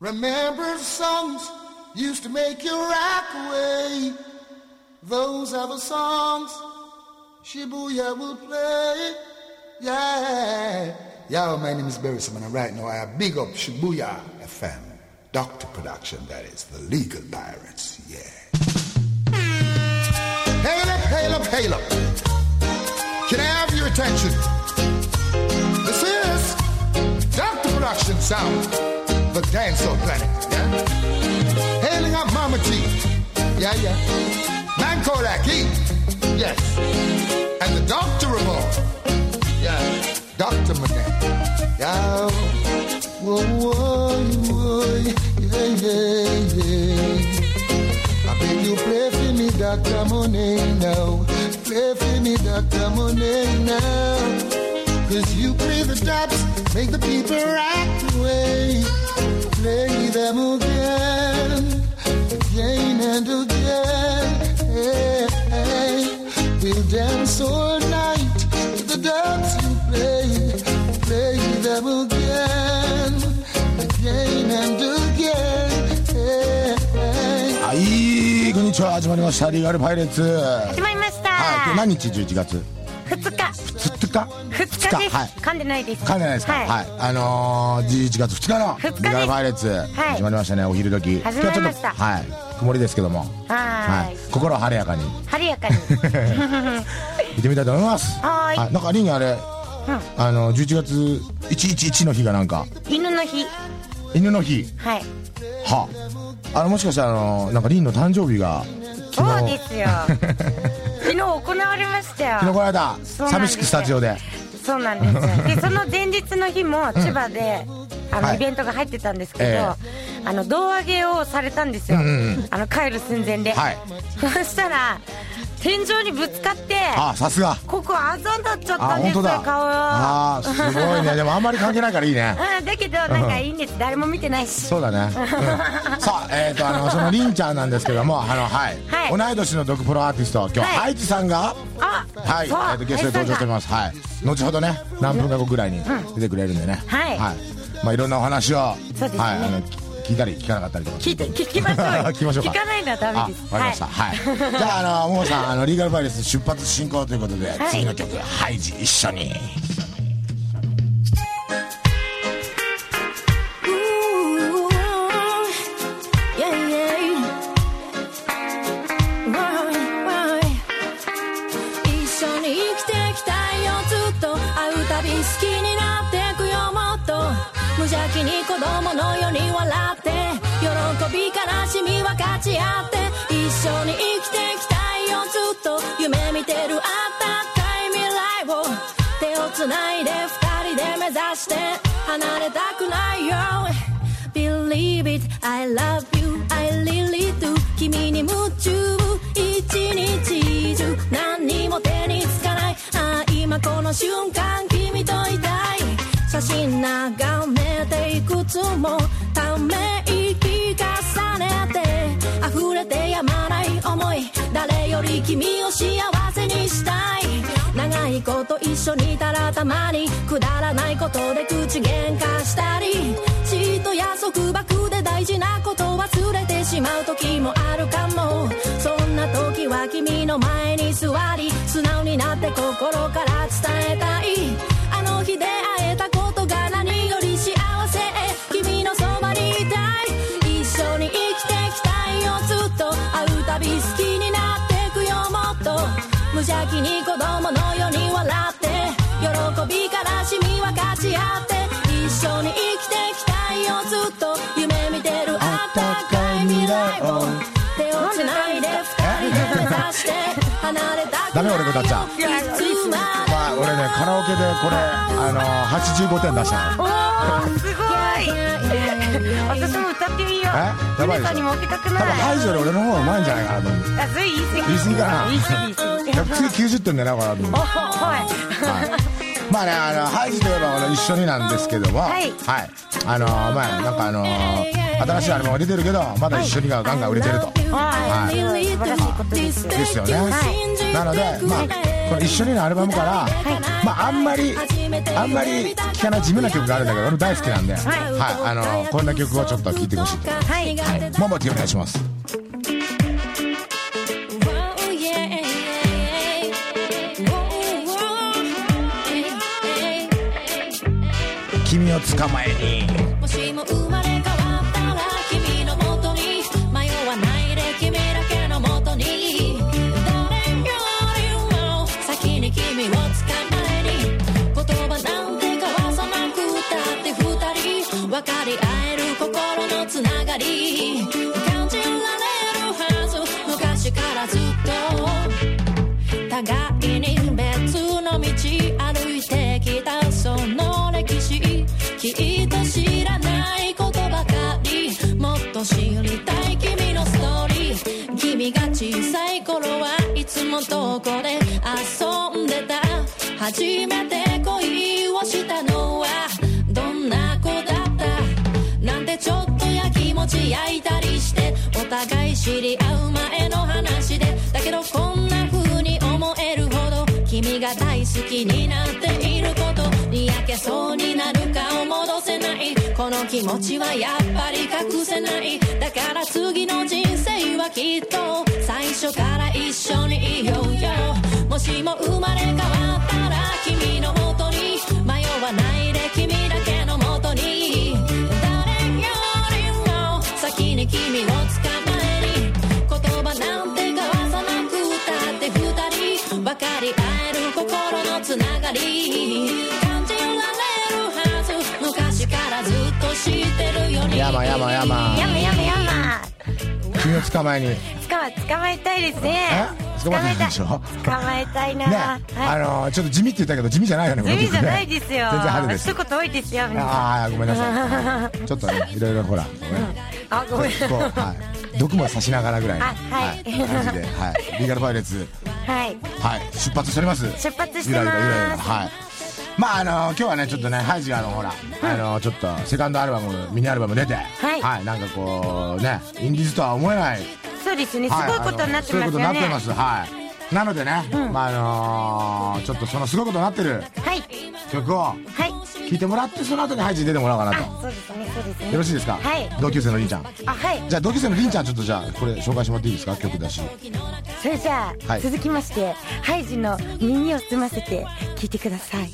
Remember songs used to make you rock away. Those are the songs Shibuya will play. Yeah. Yo, my name is Barry Simon, and right now I have big up Shibuya FM. Doctor Production, that is, the legal pirates, yeah. Hail up, hail up, hail up. Can I have your attention? This is Doctor Production Sound, the dancehall planet, yeah? Hailing up Mama T, yeah, yeah. Man Kodak E, yes. And the Doctor of all, yeah. Dr. McGann, yeah. Whoa, whoa, whoa, yeah, yeah, yeah. I beg you play for me, Dr. Monet now. Play for me, Dr. Monet now. Cause you play the tops, make the people rock away. Play them again, again and again. Hey, hey. We'll dance all night to the dance you play. Play them again, again and again. Hey, hey. はい、こんにちは。始まりました。リーガルパイレーツ。は始まりました。い、今日何日 ?11 月。2日？2日2日です。はい。噛んでないです。噛んでないですか？はい。はい。あのー、11月2日の二日ですリーガルパイレーツ。始まりましたね、お昼時。始まりましたはい。曇りですけども。はーい心晴れやかに晴れやかに。行ってみたいと思います。はーいなんかリンにあれ、あの、11月111の日がなんか、犬の日。犬の日。はい。はあ。あの、もしかしたら、あの、なんかリンの誕生日が、そうですよ。行われましたよ。昨日この間、寂しくスタジオで。そうなんですよ。で、その前日の日も千葉で、あの、はいイベントが入ってたんですけど、えあの、胴上げをされたんですよ。うんうんあの、帰る寸前で。はいそしたら、天井にぶつかって、あ、さすが。ここあざになっちゃっあ、たんですよ。顔あー、すごいね。でもあんまり関係ないからいいね。うん、だけど、なんかいいんです。誰も見てないし。そうだね。うん さあ、えっ、と、あの、そのりんちゃんなんですけども、あの、はい。はい同い年の毒プロアーティスト、今日、はいハイジさんが、あ、はい、えとゲストで登場しております。はい。後ほどね、何分か後ぐらいに出てくれるんでね。はいまあ、いろんなお話を、そうですねはい、あの、聞いたり聞かなかったりとか。聞いて、聞きましょうよ。聞きましょうか。聞かないのはダメです。あわかりました。はい。じゃあ、あの、ももさん、あの、リーガルパイレス出発進行ということで、はい次の曲、ハイジ一緒に。供のように笑って喜び悲しみ分かち合って一緒に生きていきたいよずっと夢見てるあったかい未来を手をつないで二人で目指して離れたくないよ Believe it, I love you, I really do. 君に夢中一日中。何にも手につかない。ああ今この瞬間君といたい。写真眺めていくつもため息重ねて溢れてやまない思い誰より君を幸せにしたい長いこと一緒にいたらたまにくだらないことで口喧嘩したり嫉妬や束縛で大事なこと忘れてしまう時もあるかもそんな時は君の前に座り素直になって心から伝えたい無邪気に子供のように笑って喜び悲しみ分かち合って一緒に生きてきたいよずっと夢見てるあったかい未来を手をつないで二人で目指して 離れたくダメ俺歌っちゃういつまでまあ、俺ね、カラオケでこれ、あの、85点出したの。おー、すごい。私も歌ってみよう。え？やばさんにも負けたく多分、ない。ハイジより俺の方がうまいんじゃないかなと思って。あ、それ言い過ぎ。言い過ぎかな言い過ぎ、言い過ぎ。次90点狙うかなと思って。お、はい。まあね、あの、ハイジといえば、この一緒になんですけども、はいあの、まあ、なんかあの、新しいアルバムが出てるけど、まだ一緒にがガンガン売れてると。はい。はい素晴らしいことですよ。ですよね。はいなので、まあ、この「一緒に」のアルバムから、まああんまりあんまり聴かない地味な曲があるんだけど俺大好きなんで、はい。あのこんな曲をちょっと聴いてほしいとはい。モンバティお願いします。君を捕まえにかり合える心のつながり。感じられるはず。昔からずっと互いに別の道歩いてきた。その歴史。きっと知らないことばかり。もっと知りたい君のストーリー。君が小さい頃はいつもどこで遊んでた。初めて焼いたりしてお互い知り合う前の話でだけどこんな風に思えるほど君が大好きになっていることにやけそうになる顔戻せない。この気持ちはやっぱり隠せない。だから次の人生はきっと最初から一緒にいようよ。もしも生まれ変わったら君のもとに迷わない。山山山。やまやまやま君を捕まえに。捕ま捕まえたいですね。え？捕まえたいでしょ？捕まえたい。な、ね、はい。あのちょっと地味って言ったけど地味じゃないよね地味じゃないですよ。全然派手です。一言多いですよああごめんなさい。ちょっとねいろいろほら、ねあごめん。こうはい。毒も刺しながらぐらいのあはい。感じで、はい、リーガルパイレーツ。はい。はい。出発しております。出発してゆらゆらゆらゆら。ますはいまああの今日はねちょっとねハイジがあのほら、あのちょっとセカンドアルバムミニアルバム出てはい。なんかこうねインディーズとは思えない。そうですねすはいごいことになってますよね。そういうことになってます。はい。なのでね、まああのーちょっとそのすごいことになってるはい。曲をはい。聴いてもらってその後にハイジに出てもらおうかなと。あそうですねそうですね。よろしいですか？はい。同級生のりんちゃん。あはい。じゃあ同級生のりんちゃんちょっとじゃあこれ紹介してもらっていいですか？曲だしそれじゃあ、はい。続きましてハイジの耳を澄ませて聞いてください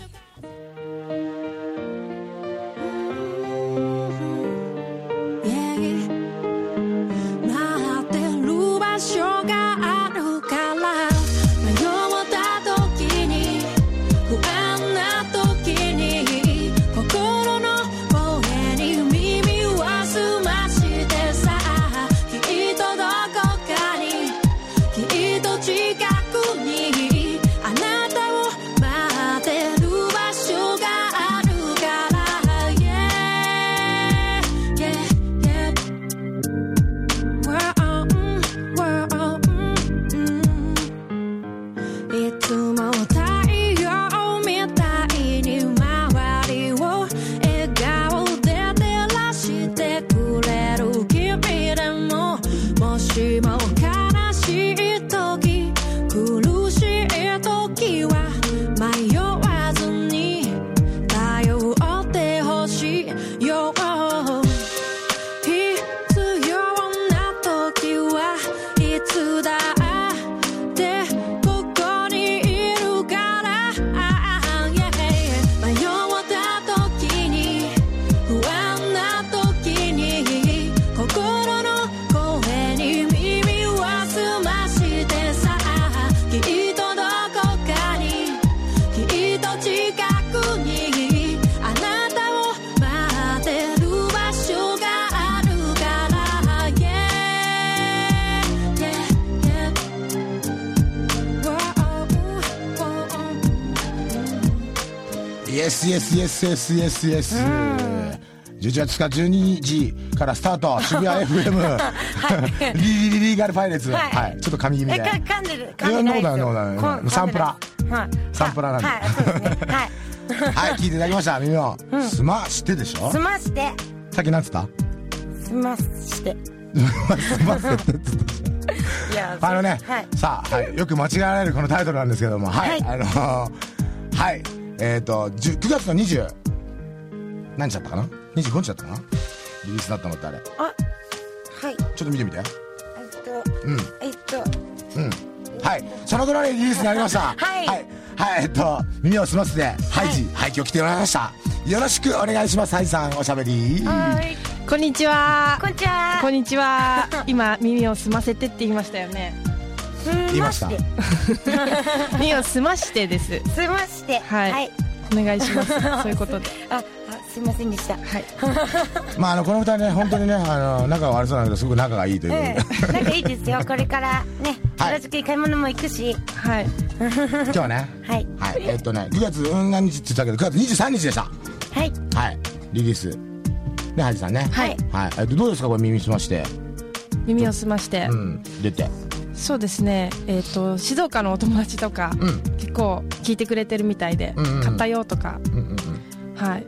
スイエスイエスイエスイエスイエス11月2日12時からスタート渋谷 FM リリリリーガルパイレーツはいはいちょっと噛み気味えでか噛んでるいや噛んでないですよそうだよそうだよこんサンプラはいサンプラなんではいはいはい聞いていただきました耳をすましてでしょ済ましてさっきなんつった済ましてすませてって言ってたいやあのね、はいさあ、はい、よく間違えられるこのタイトルなんですけども、はい、はいあのーはい、えっ、と、10 9月の20、何日だったかな ?25 日だったかな？リリースだったのってあれ。ちょあはい。っと見てみて。えっとうん、えっと。うん。はい、そのぐらいリリースになりました。はい。はい、はい、えっと、耳を澄ませて、ハイジ、はい、今日来てもらいました。よろしくお願いします、ハイジさん、おしゃべり。はい。こんにちは。こんにちは。こんにちは。今耳を澄ませてって言いましたよね言いました。す耳を澄ましてです。いまして。はい。はい。お願いします。そういうことで。ああすいませんでした。はい。まあ、あの、この二人ね、本当にね、あの、仲が悪そうなんだけど、すごく仲がいいという。ことで。うん、なんかいいですよ。これからねはい。原宿に買い物も行くし。はい。今日はね、はい。はい、えっとね、9月、うん、何日って言ったけ？ど、9月23日でした。はい。はい、リリース。ね、ハイジさんね。はい。はい、えっと、どうですか、これ耳澄まして。耳を澄まして、うん、出て。そうですねえっ、と静岡のお友達とか、うん、結構聞いてくれてるみたいで、うんうんうん買ったよとかうん、うん、うん。はい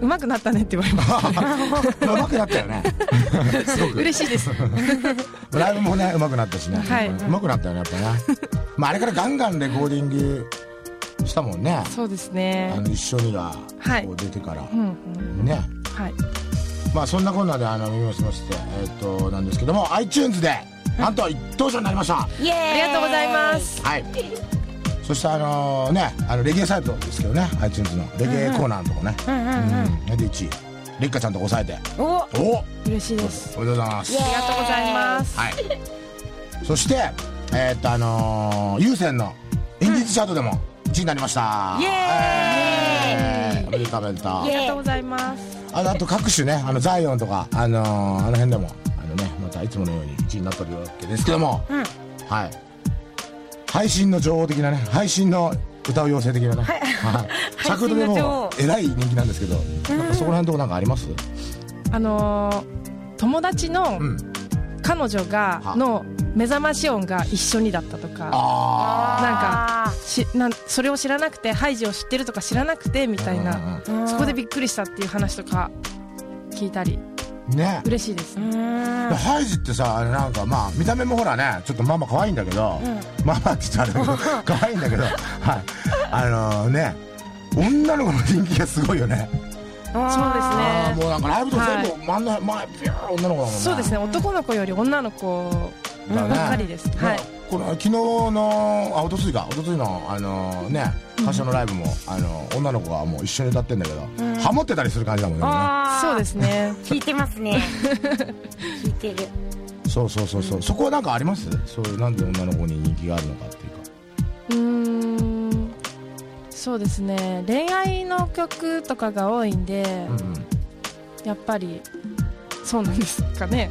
上手くなったねって言われました うまくなったよね。すごく。嬉しいです ライブもね、うまくなったしね。はいうまくなったよね、やっぱね。まあ、あれからガンガンレコーディングしたもんね。そうですねあの、一緒にが、はいこう出てから。うんうんね。はいまあそんなこんなであの耳を澄ましてえっ、となんですけども iTunes で なんと一等賞になりました。イエーイ。ありがとうございます。はい。そしてあのねあのレゲエサイトですけどね iTunes の。レゲエコーナーのとこね。うんで1位レッカちゃんとこ抑えて。おおお嬉しいです。めでとうございます。ありがとうございます。はい。そしてえっ、とあのー、有線のインディーズチャートでも1位になりました。イエーイ。えーおめでとうおめでとうありがとうございます。あと各種ねあのザイオンとかあのーあの辺でもまたいつものように。1位になってるわけですけども、うん。はい。配信の女王的なね。配信の歌う妖精的なね、はい、で女も王えらい人気なんですけど、なんかそこら辺のとこなんかあります？あのー友達のうん。彼女がは。の目覚まし音が一緒にだったとか。あなんかしなんそれを知らなくてハイジを知ってるとか知らなくてみあたいな、うん。そこでびっくりしたっていう話とか聞いたりね。嬉しいです。う、ん。ハイジってさあれなんかまあ見た目もほらねちょっとまあまあ可愛いんだけど、まあまあって言ったらあれだけど 可愛いんだけどはい。あのね女の子の人気がすごいよね。そうですね。もうなんかライブとか全部真ん中前ビュー女の子だもんねそうですね。男の子より女の子ばっかりです、はい。この昨日のあおとついか。おとついのあのね歌唱のライブも、あの女の子がもう一緒に歌ってんだけど、ん。ハモってたりする感じだもんね。そうですね。聞いてますね。聞いてる。そうそうそうそう。そこはなんかあります？そういうなんで女の子に人気があるのかっていうか。うーん。そうですね。恋愛の曲とかが多いんで、うんうん。やっぱりそうなんですかね。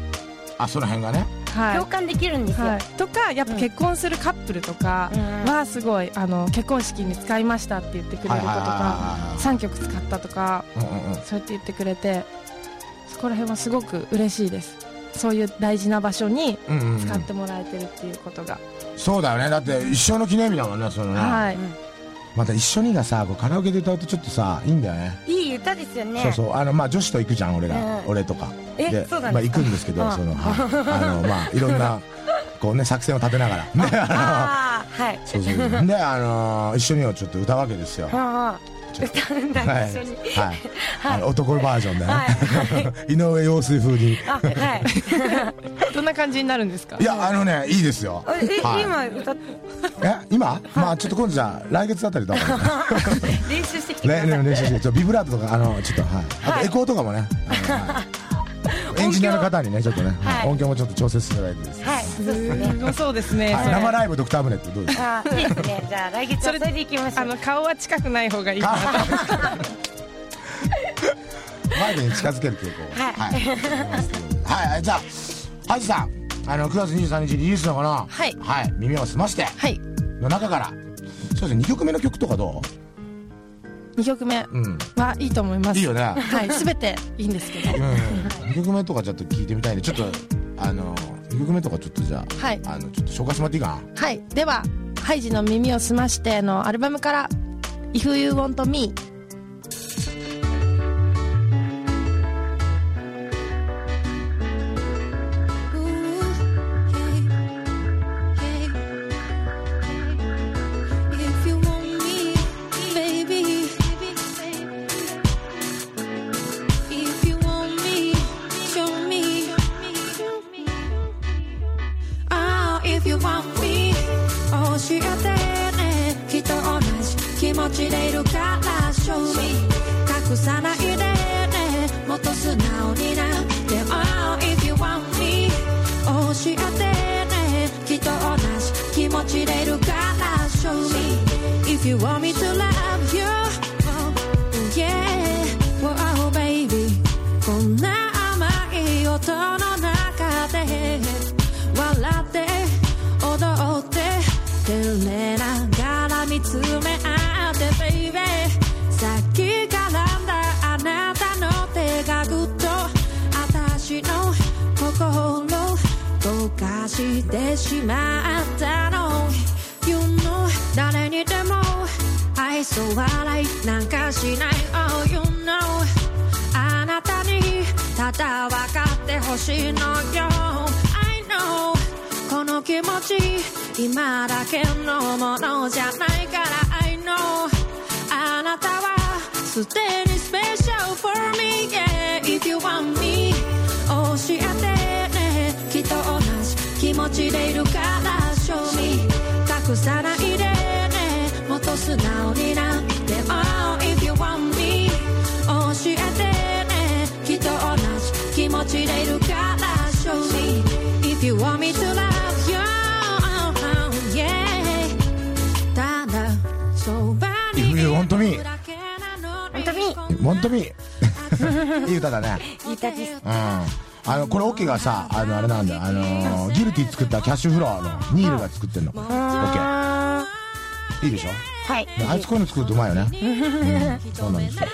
あその辺がね。はい共感できるんですよ、はい、とかやっぱ結婚するカップルとかうん。はすごいあの結婚式に使いましたって言ってくれる子とかはい3曲使ったとかうんうんうん。そうやって言ってくれてそこら辺はすごく嬉しいです。そういう大事な場所にうんうんうん。使ってもらえてるっていうことが、そうだよね。だって一生の記念日だもんねそのね、はいまた一緒にがさこうカラオケで歌うとちょっとさいいんだよね。いい歌ですよね。そうそう。あのまあ女子と行くじゃん俺ら、うん。俺とか。えでまあ行くんですけどうん。その、はい。あのまあいろんなこうね作戦を立てながら。ね あああはい。の そうそう。であの一緒にをちょっと歌うわけですよちょっと歌うんだはい。一緒に。はい。あの男バージョンでね、はい。井上陽水風にあはい。どんな感じになるんですか？いやあのねいいですよ。あえはい。今歌っえ今？まあちょっと今度じゃあ来月あたりどうかな練習してきてくだねさい。練習してちょっとビブラートとかあのちょっとはい。あとエコーとかもね。エンジニアの方にねちょっとね、はい。音響もちょっと調節していただいてですね、はいそうですね。すごそうですね、はい。それ。生ライブドクターブネットどうですか？あいいですね。じゃあ来月はそれでいきましょう。あの顔は近くない方がいいかな。とマイクに近づける傾向はいはい、はい。はい、じゃあハジさん。あの9月23日リリースのかな？はい。はい。耳を澄まして。はい。の中から。そうですね2曲目の曲とかど2曲目ううん。はいいと思います。いいよね。はい全ていいんですけど。うん。2曲目とかちょっと聞いてみたいんでちょっとあの2曲目とかちょっとじゃあはい。あのちょっと紹介してもらっていいかな？はい。ではハイジの耳を澄ましてのアルバムから「If You Want Me」かしてしまったの？You know 誰にでも愛想笑いなんかしない。Oh you know あなたにただ分かってほしいのよ。I know この気持ち今だけのものじゃないから。I know あなたはすでに special for me yeah if you want me 教えて。持ちでいるから show me 隠さないでね。もっと素直になって。Oh if you want me 教えてね。きっと同じ。気持ちでいるから Show me if you want me to love you yeah ただそばに If you want me 本当に。本当に。いい歌だね。いい歌です。うんあのこれオッケーがさあのあれなんだよ。あのーギルティ作ったキャッシュフロアのニールが作ってんの。オッケいいでしょ？ーはい。あいつこういうの作るとうまいよね、うん、そうなんですよ。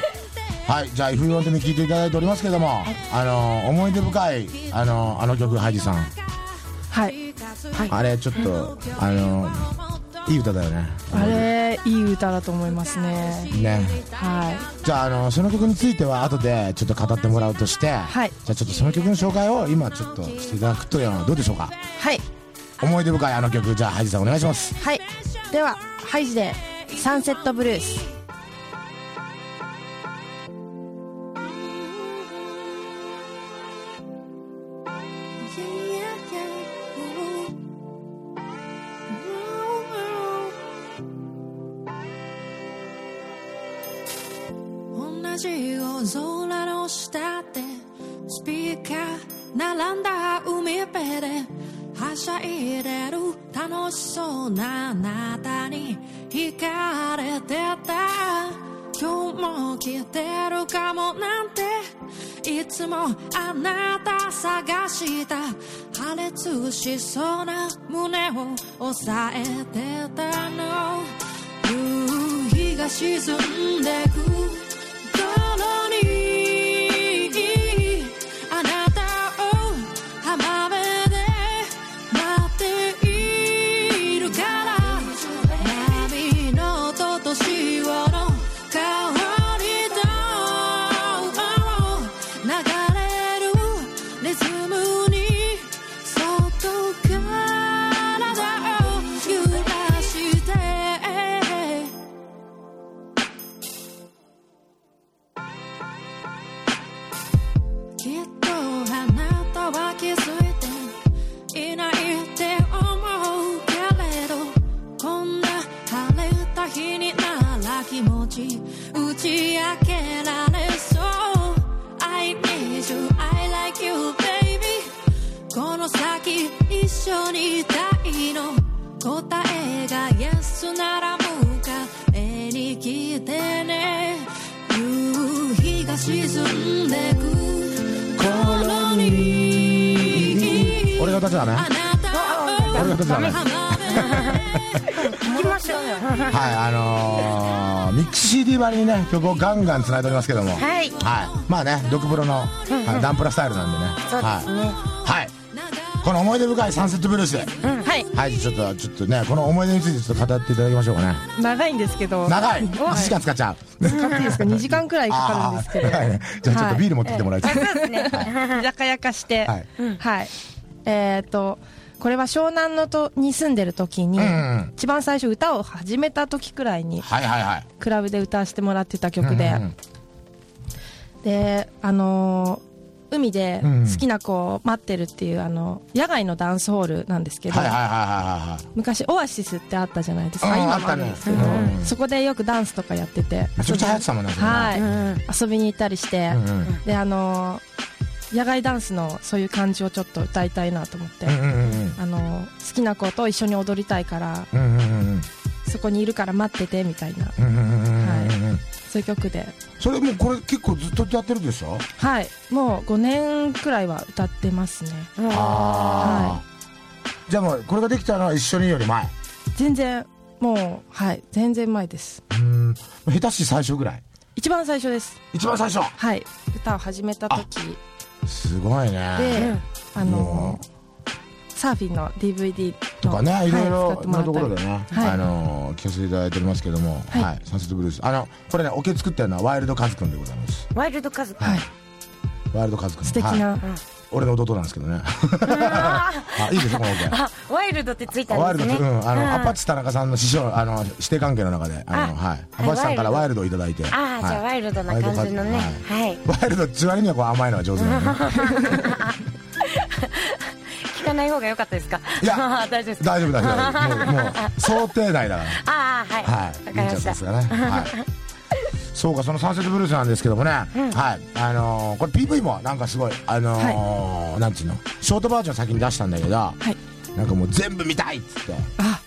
はいじゃあ「If You Want Me」聴いていただいておりますけども、あのー思い出深いあのーあの曲ハイジさん。はい。あれちょっとあのーいい歌だよね。あれいい歌だと思いますね。ね。はい。じゃああのその曲については後でちょっと語ってもらうとして、はい。じゃあちょっとその曲の紹介を今ちょっとしていただくというのはどうでしょうか？はい。思い出深いあの曲じゃあハイジさんお願いします。はい。ではハイジでサンセットブルースじ夜空の下でスピーカー並んだ海辺ではしゃいでる楽しそうなあなたに惹かれてた。今日も来てるかもなんていつもあなた探した。破裂しそうな胸を押さえてたの。夕日が沈んでく。曲をガンガン繋いでおりますけども。はい。はい、まあねドクプロの、はいダンプラスタイルなんでね。そうですね。はい、はい、この思い出深いサンセットブルースで、はい。はいちょっとちょっとねこの思い出についてちょっと語っていただきましょうかね。長いんですけど。長い。お1時間使っちゃう。使っていいですか？2時間くらいかかるんですけど。はい。ねじゃあちょっとビール持ってきてもらいたい、そうですね。やかやかして。はい。はい。えっとこれは湘南のとに住んでる時に、うんうん。一番最初歌を始めた時くらいにはいはいはい。クラブで歌わせてもらってた曲で、うんうんであのー海でうん好きな子を待ってるっていうあの野外のダンスホールなんですけど、昔オアシスってあったじゃないですか、うん今もあるんですけど、うんそこでよくダンスとかやってて。めちゃくちゃ流行ってたもんねはい、うん遊びに行ったりして、であの野外ダンスのそういう感じをちょっと歌いたいなと思って、うんうんうんあの好きな子と一緒に踊りたいからうんうんうんうんそこにいるから待っててみたいな。うんうんうんうんうんそういう曲で。それもうこれ結構ずっとやってるでしょはい。もう5年くらいは歌ってますね。うんああじゃあもうこれができたのは一緒により前。全然もうはい。全然前です。うん。下手し最初ぐらい？一番最初です。一番最初。はい。歌を始めた時すごいね。であものサーフィンの DVD のとかねいろいはいろなところでね、はい。あの聞かせていただいておりますけども、ははい。いサンセットブルース。あのこれねオケ作ってるのはワイルドカズくんでございます。ワイルド家族はい。ワイルドカズくん。素敵な、はい俺の弟なんですけどねあ いいですよこのオケあワイルドってついたワイんですねルドうん、あの、うんアパッチ田中さんの師匠、あの、師弟関係の中で、あの、あはい。アパッチさんからワイルドをいただいて。ああじゃあワイルドな感じのねワイはいワイルド、チ割にはこう甘いのは上手なのね。聞かない方が良かったですか？いや 大丈夫ですか？大丈夫大丈夫。もう、もう、想定内だかああはいら。はい。わかりましたいいんですかね。はい。そうか、そのサンセットブルースなんですけどもね。はい。あのー、これ PV もなんかすごい、あのー、なんつうの、ショートバージョン先に出したんだけど、はい。なんかもう全部見たいっつって。あ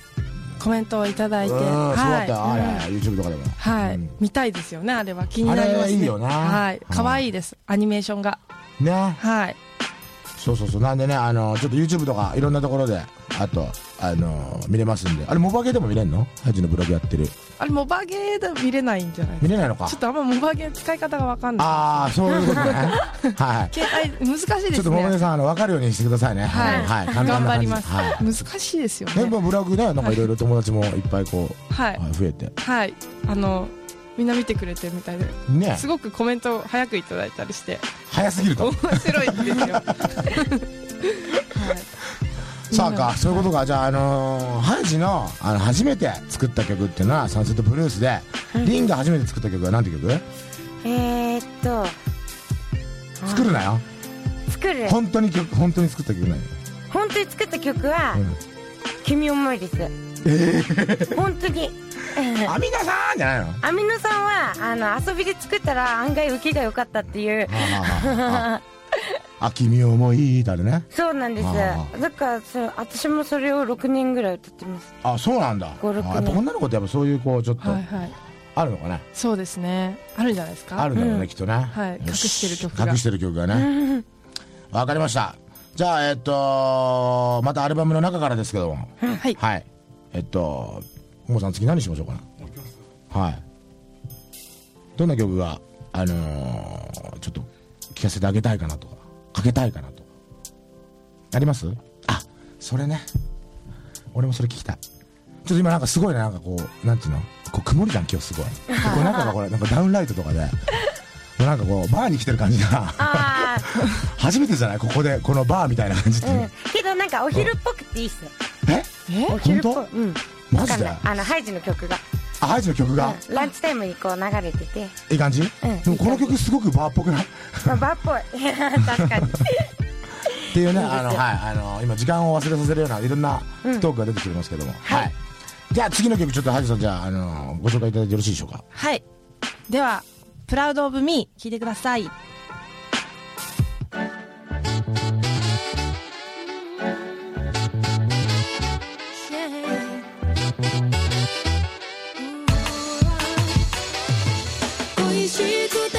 コメントをいただいて。うん、そうだったよ、はい。あれ、YouTube とかでも。はい、うん。見たいですよねあれは。気になりますね。あれいいよなはい。うん。可愛いですアニメーションが。ね。はい。そうそうそう。なんでねあのちょっと YouTube とかいろんなところであとあの見れますんで。あれモバゲーでも見れんの？ハジのブログやってるあれモバゲーで見れないんじゃないですか？見れないのか。ちょっとあんまモバゲー使い方がわかんない。ああそういうことね。はい。携帯難しいですね。ちょっとモバゲーさんあの分かるようにしてくださいね。はい、はい。簡単頑な感じ。張ります、はい。難しいですよね、ブログねなんかいろいろ友達もいっぱいこう、はい。はい増えて。はい。あのみんな見てくれてるみたいで。ね。すごくコメントを早くいただいたりして。早すぎると。面白いんですよ はいさあかそういうことか。じゃああのーハイジのあの初めて作った曲っていうのはサンセットブルースでリンが初めて作った曲は何て曲？えーっと作るなよ。作る。本当に曲本当に作った曲なんよ。本当に作った曲はうん「君思い」です。本当に。アミナさんじゃないの？アミノさんはあの遊びで作ったら案外受けが良かったっていうああ君を思いだね。そうなんです。あだからそう私もそれを6年ぐらい歌ってます。あそうなんだ。五六あやっぱ女の子ってやっぱそういうこうちょっとはいはい。あるのかなそうですね。あるんじゃないですか。あるんだろうね、うん。きっとね。はい。隠してる曲が。隠してる曲がね。わかりました。じゃあえっとまたアルバムの中からですけども。はい。はい。えっとももさん次何しましょうかな。はい。どんな曲があのーちょっと聴かせてあげたいかなと。かかけたいかなと。かあります？あそれね。俺もそれ聞きたい。ちょっと今なんかすごいね。なんかこうなんていうの？こう曇りじゃん今日すごい。これなんかこれなんかダウンライトとかで。なんかこうバーに来てる感じが。あ 初めてじゃない？ここでこのバーみたいな感じってあ、う。ん、けどなんかお昼っぽくていいっすよ。え？え？お昼っぽい。本うん。マジで？あのハイジの曲が、あハイジの曲が？うん、ランチタイムにこう流れてて、いい感じ、んでもこの曲すごくバーっぽくない？まあ、バーっぽい。確かに。っていうねあの、はい、あの今時間を忘れさせるようないろんなうん。トークが出てきておりますけども、はい。はい。じゃあ次の曲ちょっとハジさんじゃあ、あのご紹介いただいてよろしいでしょうか？はい。では「プラウド・オブ・ミー」聴いてください恋しく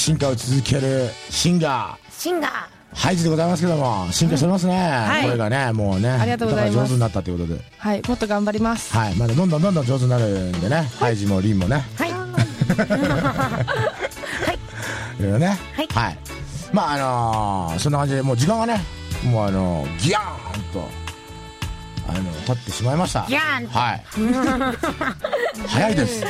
進化を続けるシンガー。シンガー。ハイジでございますけども進化してますね、い。これがねもうねありがとうございます。上手になったということで。はいもっと頑張ります。はいまだどんどんどんどん上手になるんでね、ハイジもリンもね。はい。い。ろいろね。はい。まああのーそんな感じでもう時間がねもうあのーギャーンとあの経ってしまいました。はい。早いです。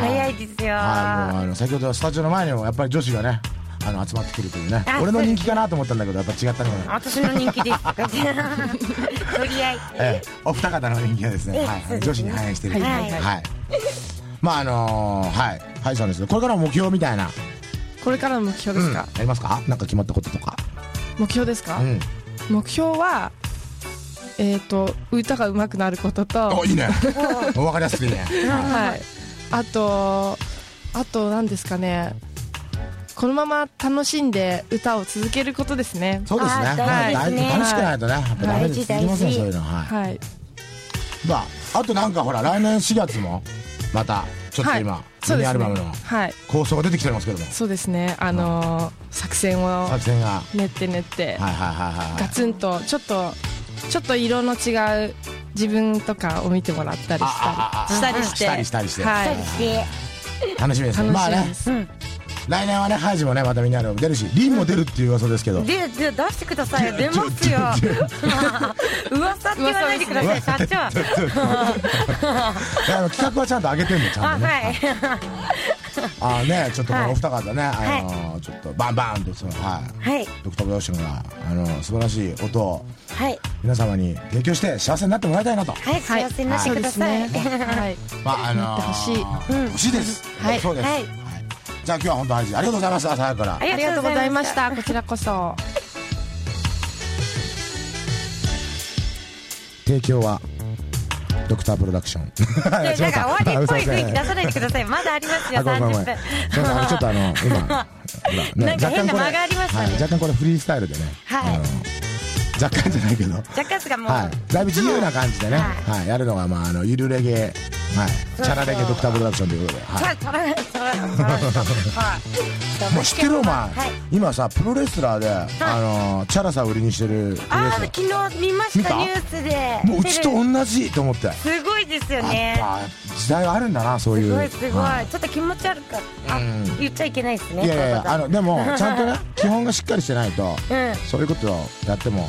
早いですよ。はい、もうあの先ほどスタジオの前にもやっぱり女子がねあの集まってくるというねあ俺の人気かなと思ったんだけどやっぱ違ったね。私の人気です。取り合い。ええ。お二方の人気がですね、はい、女子に反映してる。はい。はい、まああのーはい。ハイさんですけどこれからの目標みたいな、これからの目標ですか、ありますか？なんか決まったこととか。目標ですか、うん。目標はえっ、と歌が上手くなることとおいいね。わかりやすいいね。はい。あとあと何ですかね。このまま楽しんで歌を続けることですね。そうですね。あ大事ですね。まあ楽しくないとねやっぱダメです。大事続きませんそういうのは。いはい。まああとなんかほら来年4月もまたちょっと今、はいミニアルバムのはい。構想が出てきてますけども。そうですね。あのー作戦を作戦が。はい練って練って、はいはいはい。ガツンとちょっとちょっと色の違う自分とかを見てもらったりしたりしたりして。したりしたりして。はい楽しみですね。まあね楽しみです、来年はねハイジもねまたミニアルバム出るしリンも出るっていう噂ですけど。でで出してくださいよ出ますよ。噂って言わないでください社長。企画はちゃんと上げてんのちゃんとね。あはいあねちょっとこはい。のお二方ね、あのちょっとバンバンとそのはい。はい。ドクタープロダクションがあの素晴らしい音をはい。皆様に提供して幸せになってもらいたいなと。はい幸せになってくだそうですさいね。はい。まああのなってほしい。欲しいです。はい。そうです、はい。じゃあ今日は本当ありがとうございました朝早くから。あありがとうございました。こちらこそ。提供はドクタープロダクション。いやだから終わりっぽい雰囲気出ささないでください。まだありますよあごめんごめん。30分ちょっとあの今 なんか変な間がありましたね。はい若干これフリースタイルでね。はい若干じゃないけど。若干ですがもう、はい、だいぶ自由な感じでね、ははい。やるのが、まあ、あのゆるレゲ、はい、チャラレゲドクタープロダクションということで、はい、それそれそれそれはい。もう知ってるお前、はい。今さプロレスラーで、あのチャラさを売りにしてるあラー。昨日見まし見た？たニュースで。ーもううちと同じと思って。すごいですよね。ぱ時代があるんだなそういう。すごいすごい、はちょっと気持ち悪かった。あうん。言っちゃいけないですねいやいやあのでもちゃんとね 基本がしっかりしてないとうん。そういうことをやっても